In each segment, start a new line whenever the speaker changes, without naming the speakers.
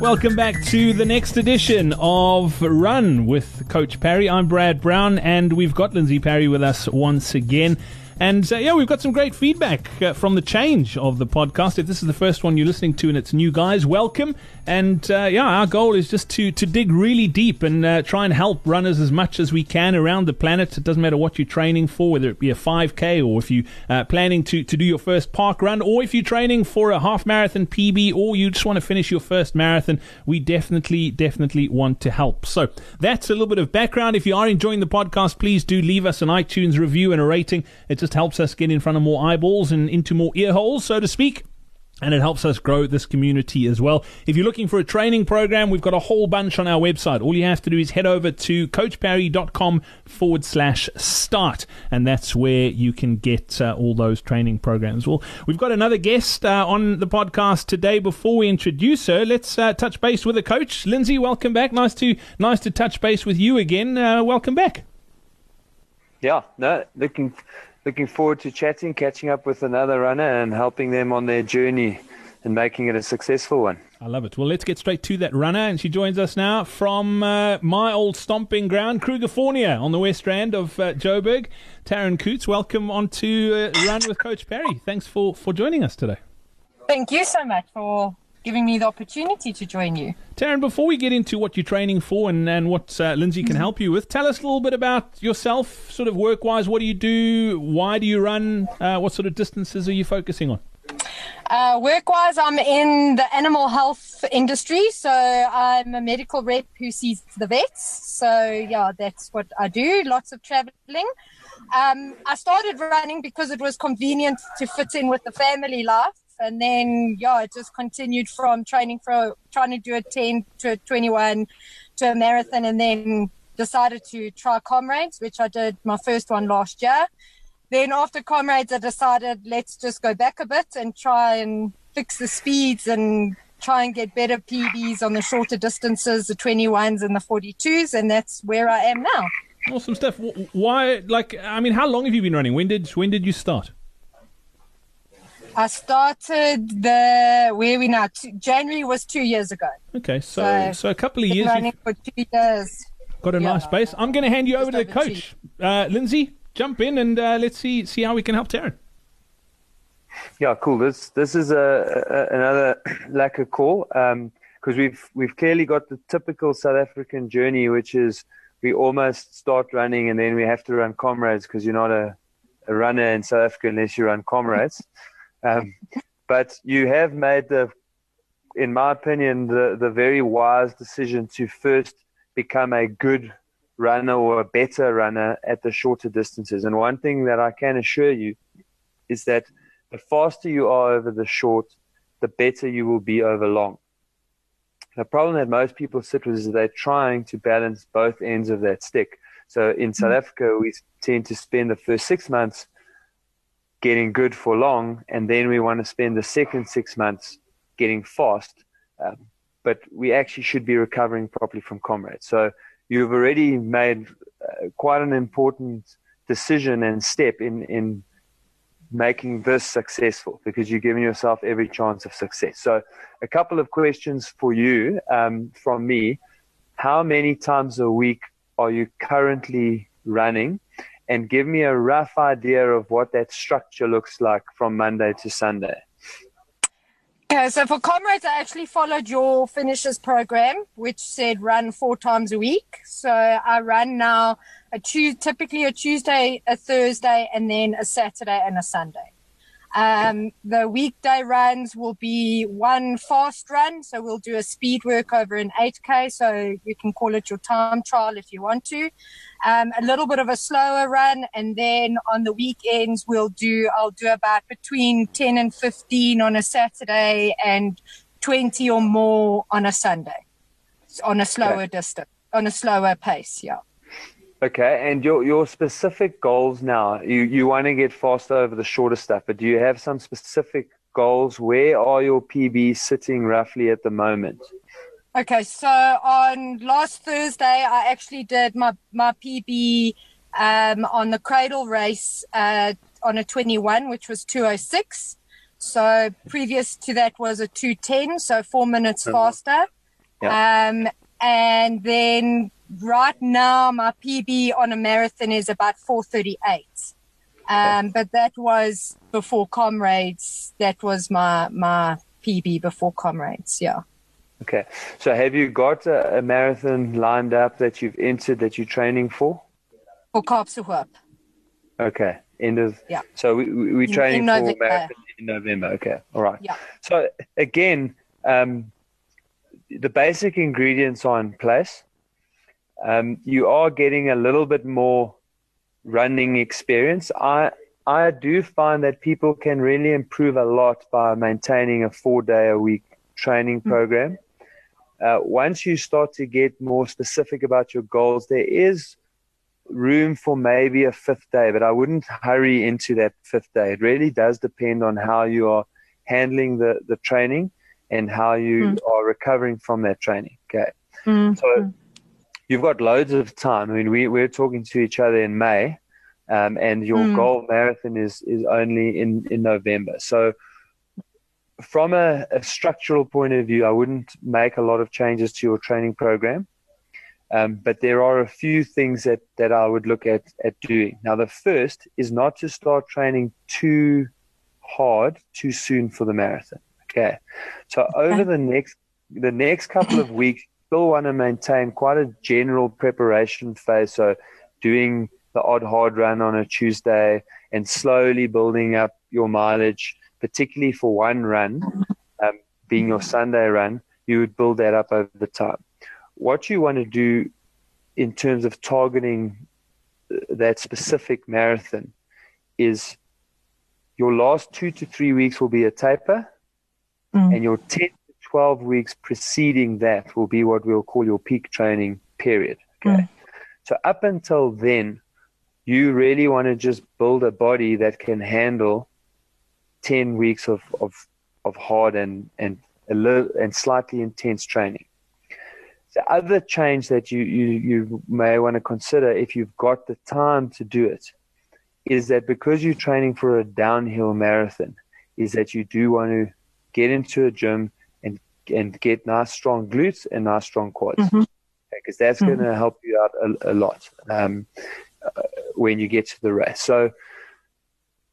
Welcome back to the next edition of Run with Coach Parry. I'm Brad Brown, and we've got Lindsay Parry with us once again. And uh, yeah, we've got some great feedback uh, from the change of the podcast. If this is the first one you're listening to and it's new guys, welcome. And uh, yeah, our goal is just to, to dig really deep and uh, try and help runners as much as we can around the planet. It doesn't matter what you're training for, whether it be a 5K or if you're uh, planning to, to do your first park run or if you're training for a half marathon PB or you just want to finish your first marathon. We definitely, definitely want to help. So that's a little bit of background. If you are enjoying the podcast, please do leave us an iTunes review and a rating. It's just helps us get in front of more eyeballs and into more ear holes, so to speak. And it helps us grow this community as well. If you're looking for a training program, we've got a whole bunch on our website. All you have to do is head over to coachparry.com forward slash start. And that's where you can get uh, all those training programs. Well, we've got another guest uh, on the podcast today. Before we introduce her, let's uh, touch base with a coach. Lindsay, welcome back. Nice to, nice to touch base with you again. Uh, welcome back.
Yeah, no, looking looking forward to chatting, catching up with another runner, and helping them on their journey and making it a successful one.
I love it. Well, let's get straight to that runner, and she joins us now from uh, my old stomping ground, Krugerfornia, on the west end of uh, Joburg. Taryn Coots, welcome on to uh, Run with Coach Parry. Thanks for, for joining us today.
Thank you so much for giving me the opportunity to join you.
Taryn, before we get into what you're training for and, and what uh, Lindsay can help you with, tell us a little bit about yourself, sort of work wise. What do you do? Why do you run? Uh, what sort of distances are you focusing on?
Uh, work wise, I'm in the animal health industry. So I'm a medical rep who sees the vets. So, yeah, that's what I do. Lots of traveling. Um, I started running because it was convenient to fit in with the family life and then yeah, it just continued from training for trying to do a 10 to a 21 to a marathon, and then decided to try comrades, which I did my first one last year. Then after comrades, I decided let's just go back a bit and try and fix the speeds and try and get better PBs on the shorter distances, the 21s and the 42s, and that's where I am now.
Awesome stuff. Why? Like, I mean, how long have you been running? When did when did you start?
I started the where we now January was two years ago.
Okay, so so, so a couple of years.
Running for two years.
Got a yeah, nice base. I'm going to hand you over to the coach, uh, Lindsay. Jump in and uh, let's see see how we can help Taryn.
Yeah, cool. This this is a, a another lacquer call because um, we've we've clearly got the typical South African journey, which is we almost start running and then we have to run comrades because you're not a, a runner in South Africa unless you run comrades. Um, but you have made the, in my opinion, the, the very wise decision to first become a good runner or a better runner at the shorter distances. And one thing that I can assure you is that the faster you are over the short, the better you will be over long. The problem that most people sit with is they're trying to balance both ends of that stick. So in South mm-hmm. Africa, we tend to spend the first six months getting good for long, and then we want to spend the second six months getting fast. Um, but we actually should be recovering properly from comrades. So you've already made uh, quite an important decision and step in in making this successful because you're giving yourself every chance of success. So a couple of questions for you um, from me: How many times a week are you currently running? And give me a rough idea of what that structure looks like from Monday to Sunday.
Okay, so for comrades, I actually followed your finishers program, which said run four times a week. So I run now a Tuesday, typically a Tuesday, a Thursday, and then a Saturday and a Sunday. Um, the weekday runs will be one fast run. So we'll do a speed work over an 8K. So you can call it your time trial if you want to. Um, a little bit of a slower run. And then on the weekends, we'll do, I'll do about between 10 and 15 on a Saturday and 20 or more on a Sunday. on a slower okay. distance, on a slower pace. Yeah.
Okay, and your your specific goals now, you you want to get faster over the shorter stuff, but do you have some specific goals? Where are your PB sitting roughly at the moment?
Okay, so on last Thursday, I actually did my my PB um, on the cradle race uh, on a 21, which was 206. So previous to that was a 210, so four minutes uh-huh. faster. Yeah. Um, and then right now my PB on a marathon is about 438. Um, but that was before comrades. That was my my PB before comrades. Yeah.
Okay. So have you got a, a marathon lined up that you've entered that you're training for?
For Kaapsehoop.
Okay. End of.
Yeah.
So we, we, we're training in, in for marathon in November. Okay. All right.
Yeah.
So again, um, the basic ingredients are in place. Um, you are getting a little bit more running experience. I I do find that people can really improve a lot by maintaining a four day a week training hmm. program. Mm-hmm. Uh, once you start to get more specific about your goals, there is room for maybe a fifth day, but I wouldn't hurry into that fifth day. It really does depend on how you are handling the, the training and how you mm. are recovering from that training. Okay.
Mm.
So you've got loads of time. I mean, we, we're talking to each other in May, um, and your mm. goal marathon is, is only in, in November. So from a, a, structural point of view, I wouldn't make a lot of changes to your training program. Um, but there are a few things that, that I would look at, at doing. Now, the first is not to start training too hard too soon for the marathon. Okay. So okay. over the next the next couple of weeks, still want to maintain quite a general preparation phase. So doing the odd hard run on a Tuesday and slowly building up your mileage, particularly for one run, um, being your Sunday run, you would build that up over the time what you want to do in terms of targeting that specific marathon is your last two to three weeks will be a taper, mm. and your 10 to 12 weeks preceding that will be what we'll call your peak training period. Okay. Mm. So, up until then, you really want to just build a body that can handle 10 weeks of, of, of hard and, and, a little, and slightly intense training. The other change that you, you, you may want to consider if you've got the time to do it is that because you're training for a downhill marathon, is that you do want to get into a gym and get nice strong glutes and nice strong quads because mm-hmm. that's mm-hmm. going to help you out a, a lot um, uh, when you get to the race. So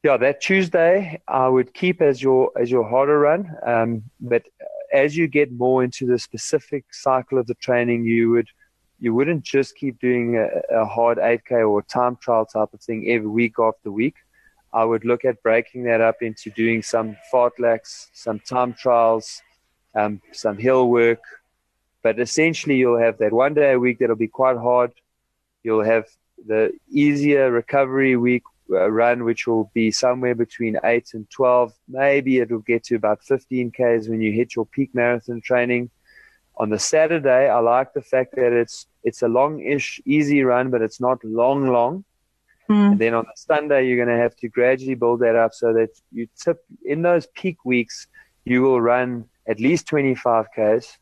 yeah, that Tuesday I would keep as your as your harder run, um, but as you get more into the specific cycle of the training, you would you wouldn't just keep doing a, a hard 8K or time trial type of thing every week after week. I would look at breaking that up into doing some fartleks, some time trials, um, some hill work. But essentially, you'll have that one day a week that'll be quite hard. You'll have the easier recovery week uh, run, which will be somewhere between 8 and 12. Maybe it'll get to about 15 Ks when you hit your peak marathon training. On the Saturday, I like the fact that it's it's a long-ish, easy run, but it's not long, long. Mm. And then on the Sunday, you're going to have to gradually build that up so that you tip in those peak weeks, you will run at least 25 Ks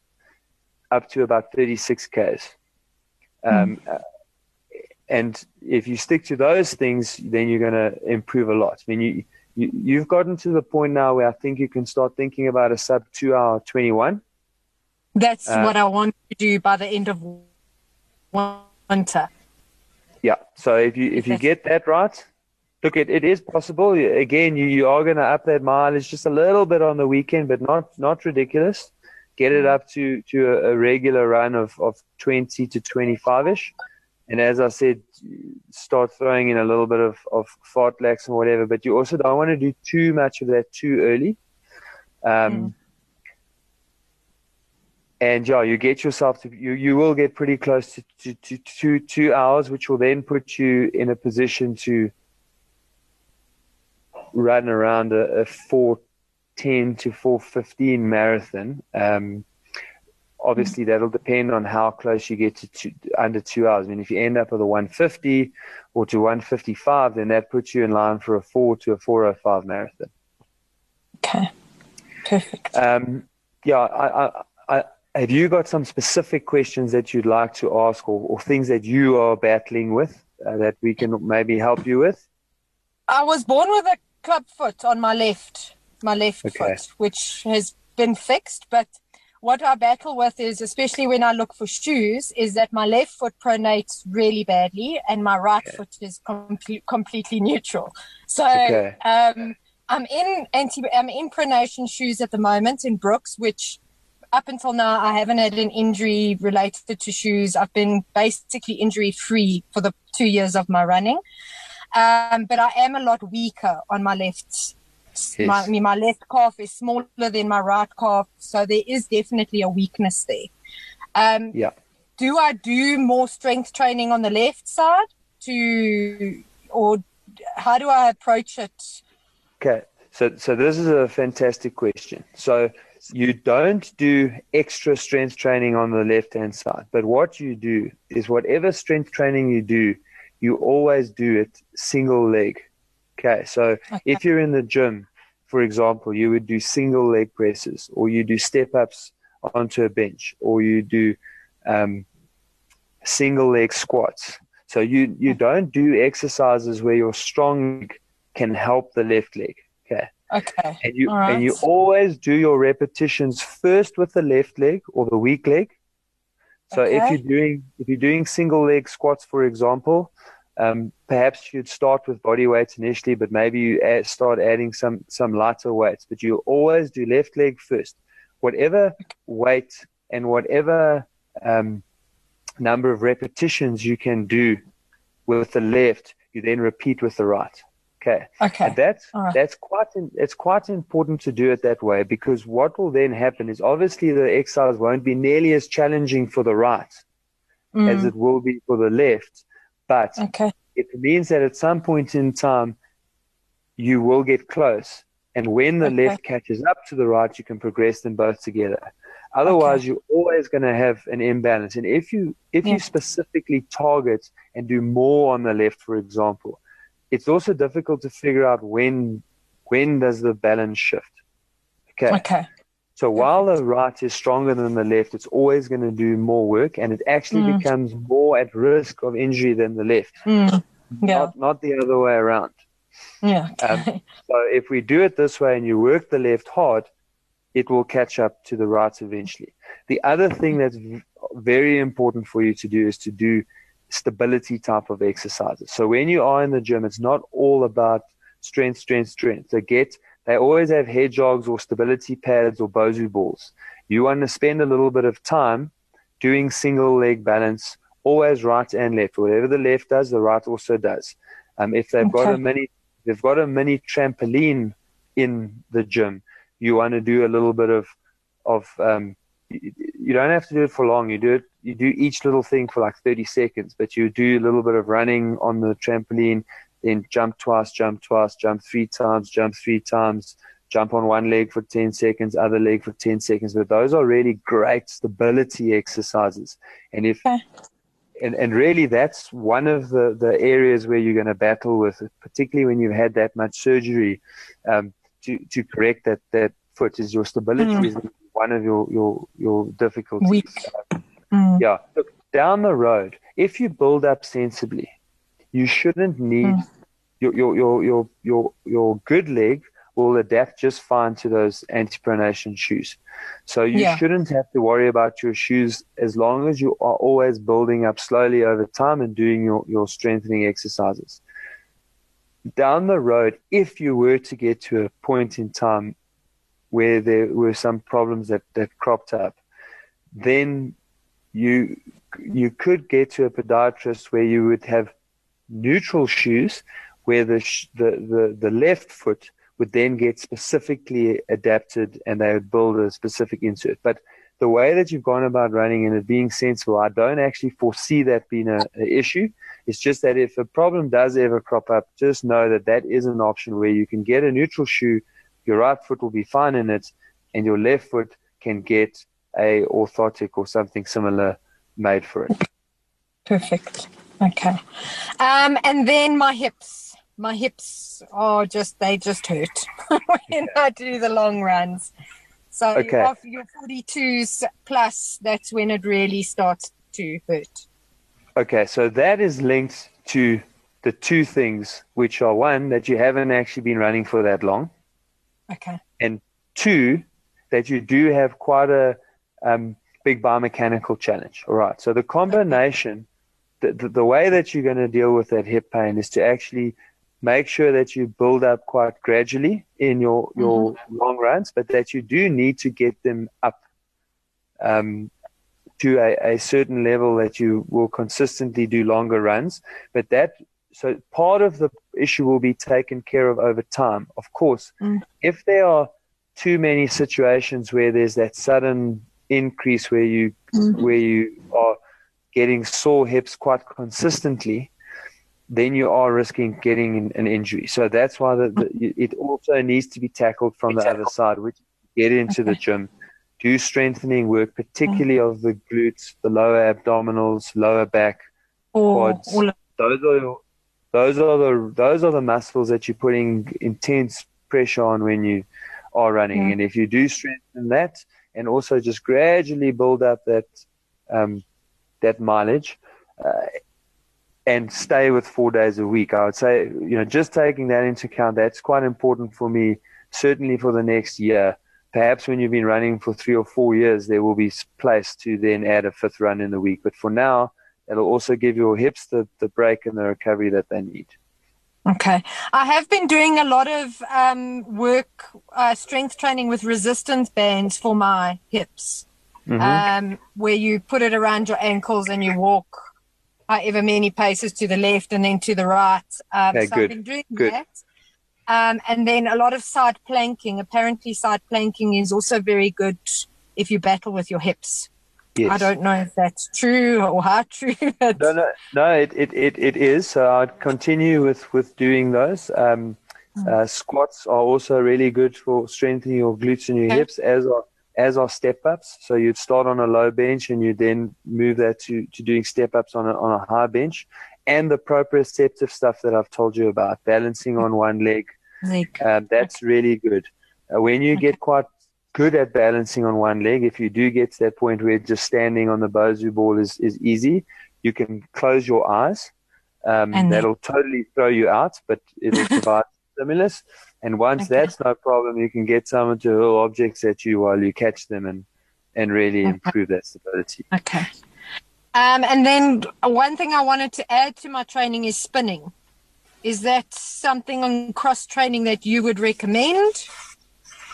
up to about 36 Ks. Um, mm and if you stick to those things, then you're going to improve a lot. I mean, you, you you've gotten to the point now where I think you can start thinking about a sub two hour twenty one.
That's uh, what I want to do by the end of winter.
Yeah. So if you if you get that right, look, it, it is possible. Again, you, you are going to up that mileage just a little bit on the weekend, but not not ridiculous. Get it mm. up to to a, a regular run of of twenty to twenty five ish and as I said, start throwing in a little bit of, of fartleks and whatever, but you also don't want to do too much of that too early. Um, mm. And yeah, you get yourself to you, you will get pretty close to, to, to, to two hours, which will then put you in a position to run around a, a 410 to 415 marathon. Um, obviously that'll depend on how close you get to two, under two hours. I mean, if you end up with a 150 or to 155, then that puts you in line for a four to a 405 marathon.
Okay, perfect.
Um, yeah, I, I, I, have you got some specific questions that you'd like to ask or, or things that you are battling with uh, that we can maybe help you with?
I was born with a club foot on my left, my left okay. foot, which has been fixed, but what I battle with is, especially when I look for shoes, is that my left foot pronates really badly and my right okay. foot is com- completely neutral. So okay. um, I'm in anti, I'm in pronation shoes at the moment in Brooks, which up until now I haven't had an injury related to shoes. I've been basically injury free for the two years of my running. Um, but I am a lot weaker on my left Yes. My, I mean, my left calf is smaller than my right calf, so there is definitely a weakness there. Um,
yeah.
Do I do more strength training on the left side to, or how do I approach it?
Okay, so so this is a fantastic question. So you don't do extra strength training on the left hand side, but what you do is whatever strength training you do, you always do it single leg. Okay, so okay. if you're in the gym, for example, you would do single leg presses, or you do step ups onto a bench, or you do um, single leg squats. So you you don't do exercises where your strong leg can help the left leg. Okay.
Okay.
And you right. and you always do your repetitions first with the left leg or the weak leg. So okay. if you're doing if you're doing single leg squats, for example, um, perhaps you'd start with body weights initially, but maybe you add, start adding some some lighter weights. But you always do left leg first. Whatever weight and whatever um, number of repetitions you can do with the left, you then repeat with the right. Okay.
Okay.
And that's right. that's quite in, it's quite important to do it that way because what will then happen is obviously the exiles won't be nearly as challenging for the right mm. as it will be for the left but
okay.
it means that at some point in time, you will get close. And when the okay. left catches up to the right, you can progress them both together. Otherwise, okay. you're always going to have an imbalance. And if you if yeah. you specifically target and do more on the left, for example, it's also difficult to figure out when when does the balance shift. Okay.
Okay.
So while the right is stronger than the left, it's always going to do more work, and it actually mm. becomes more at risk of injury than the left.
Mm. Yeah.
Not, not the other way around.
Yeah.
Um, so if we do it this way and you work the left hard, it will catch up to the right eventually. The other thing that's very important for you to do is to do stability type of exercises. So when you are in the gym, it's not all about strength, strength, strength. They get they always have head jogs or stability pads or Bosu balls. You want to spend a little bit of time doing single leg balance, always right and left. Whatever the left does, the right also does. Um, if they've okay. got a mini, they've got a mini trampoline in the gym. You want to do a little bit of, of um, you don't have to do it for long. You do it. You do each little thing for like 30 seconds, but you do a little bit of running on the trampoline then jump twice, jump twice, jump three times, jump three times, jump on one leg for 10 seconds, other leg for 10 seconds. But those are really great stability exercises. And if, okay. and, and really that's one of the, the areas where you're going to battle with, particularly when you've had that much surgery, um, to, to correct that, that foot is your stability mm. is one of your, your, your difficulties.
Weak. Mm.
Yeah. Look, down the road, if you build up sensibly, you shouldn't need mm. your, your, your, your, your, your good leg will adapt just fine to those antipronation shoes. So you yeah. shouldn't have to worry about your shoes as long as you are always building up slowly over time and doing your, your strengthening exercises. Down the road, if you were to get to a point in time where there were some problems that, that cropped up, then you you could get to a podiatrist where you would have neutral shoes where the, sh- the, the, the left foot would then get specifically adapted and they would build a specific insert. But the way that you've gone about running and it being sensible, I don't actually foresee that being an issue. It's just that if a problem does ever crop up, just know that that is an option where you can get a neutral shoe, your right foot will be fine in it, and your left foot can get a orthotic or something similar made for it.
Perfect. Okay. Um, and then my hips. My hips are just they just hurt when I do the long runs. So
Okay.
your 42s plus, that's when it really starts to hurt.
Okay, so that is linked to the two things, which are one, that you haven't actually been running for that long,
Okay.
and two, that you do have quite a um, big biomechanical challenge. All right, so the combination, the, the, the way that you're going to deal with that hip pain is to actually make sure that you build up quite gradually in your, your long runs, but that you do need to get them up um, to a, a certain level that you will consistently do longer runs. But that so part of the issue will be taken care of over time. Of course,
Mm.
if there are too many situations where there's that sudden increase where you
Mhm.
where you are getting sore hips quite consistently, then you are risking getting an, injury. So that's why the, the, it also needs to be tackled from the other side, which get into the gym, do strengthening work, particularly of the glutes, the lower abdominals, lower back,
Or
quads.
all of
Those are those are the those are the muscles that you're putting intense pressure on when you are running.
Yeah.
And if you do strengthen that, and also just gradually build up that um, that mileage, uh, and stay with four days a week, I would say you know just taking that into account, that's quite important for me. Certainly for the next year. Perhaps when you've been running for three or four years, there will be place to then add a fifth run in the week. But for now, it'll also give your hips the, the break and the recovery that they need.
Okay. I have been doing a lot of um, work, uh, strength training with resistance bands for my hips,
Mhm.
um, where you put it around your ankles and you walk however many paces to the left and then to the right. Um,
Okay,
so
good,
I've been doing
good.
that. Um, and then a lot of side planking. Apparently, side planking is also very good if you battle with your hips.
Yes.
I don't know if that's true or how true. But
No, no, no. It, it, it, it is. So I'd continue with with doing those. Um, uh, squats are also really good for strengthening your glutes and your
Okay.
hips, as are as are step ups. So you'd start on a low bench and you then move that to to doing step ups on a on a high bench, and the proprioceptive stuff that I've told you about, balancing on one leg.
Like,
Uh, that's really good. Uh, when you get quite good at balancing on one leg, if you do get to that point where just standing on the Bosu ball is, is easy, you can close your eyes. Um,
And
that'll totally throw you out, but it'll provide stimulus. And once
Okay.
that's no problem, you can get someone to hurl objects at you while you catch them and, and really improve that stability.
Okay. Um, and then one thing I wanted to add to my training is spinning. Is that something on cross training that you would recommend?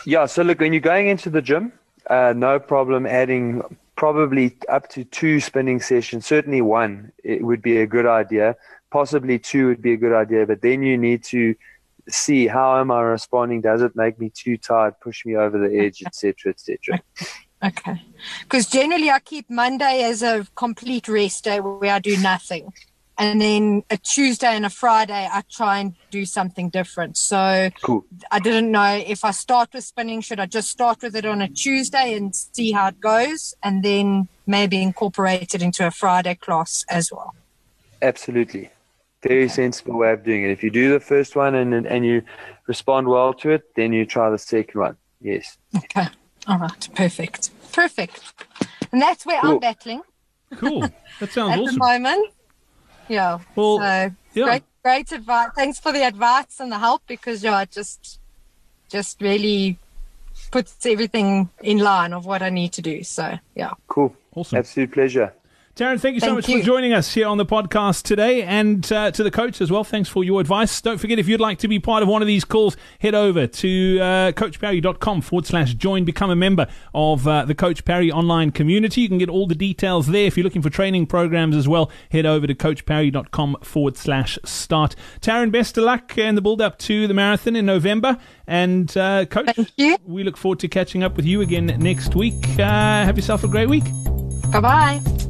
Yeah, so look, when you're going into the gym, uh, no problem adding probably up to two spinning sessions. Certainly one it would be a good idea. Possibly two would be a good idea, but then you need to see how am I responding? Does it make me too tired, push me over the edge, etc., etc.
Okay. Because generally I keep Monday as a complete rest day where I do nothing. And then a Tuesday and a Friday, I try and do something different. So
Cool.
I didn't know if I start with spinning, should I just start with it on a Tuesday and see how it goes and then maybe incorporate it into a Friday class as well?
Absolutely. Very sensible way of doing it. If you do the first one and and you respond well to it, then you try the second one. Yes.
Okay. All right. Perfect. Perfect. And that's where
Cool.
I'm battling
Cool. That sounds
at
awesome.
the moment. Yeah.
Well,
so
yeah.
great, great advice. Thanks for the advice and the help because yeah, it just just really puts everything in line of what I need to do. So yeah.
Cool.
Awesome.
Absolute pleasure.
Taryn, thank you so much
you.
for joining us here on the podcast today, and uh, to the coach as well. Thanks for your advice. Don't forget, if you'd like to be part of one of these calls, head over to uh, coachparry.com forward slash join, become a member of uh, the Coach Parry online community. You can get all the details there. If you're looking for training programs as well, head over to coachparry.com forward slash start. Taryn, best of luck in the build up to the marathon in November. And, uh, Coach,
Thank
we look forward to catching up with you again next week. Uh, have yourself a great week.
Bye bye.